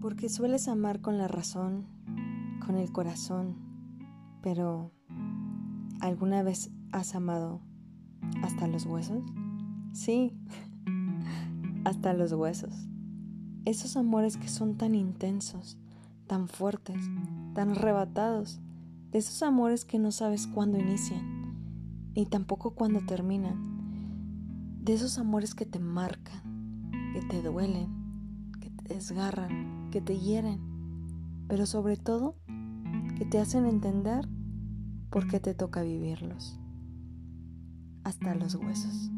Porque sueles amar con la razón, con el corazón, pero ¿alguna vez has amado hasta los huesos? Sí, hasta los huesos. Esos amores que son tan intensos, tan fuertes, tan arrebatados, de esos amores que no sabes cuándo inician, ni tampoco cuándo terminan, de esos amores que te marcan, que te duelen, desgarran, que te hieren, pero sobre todo que te hacen entender por qué te toca vivirlos hasta los huesos.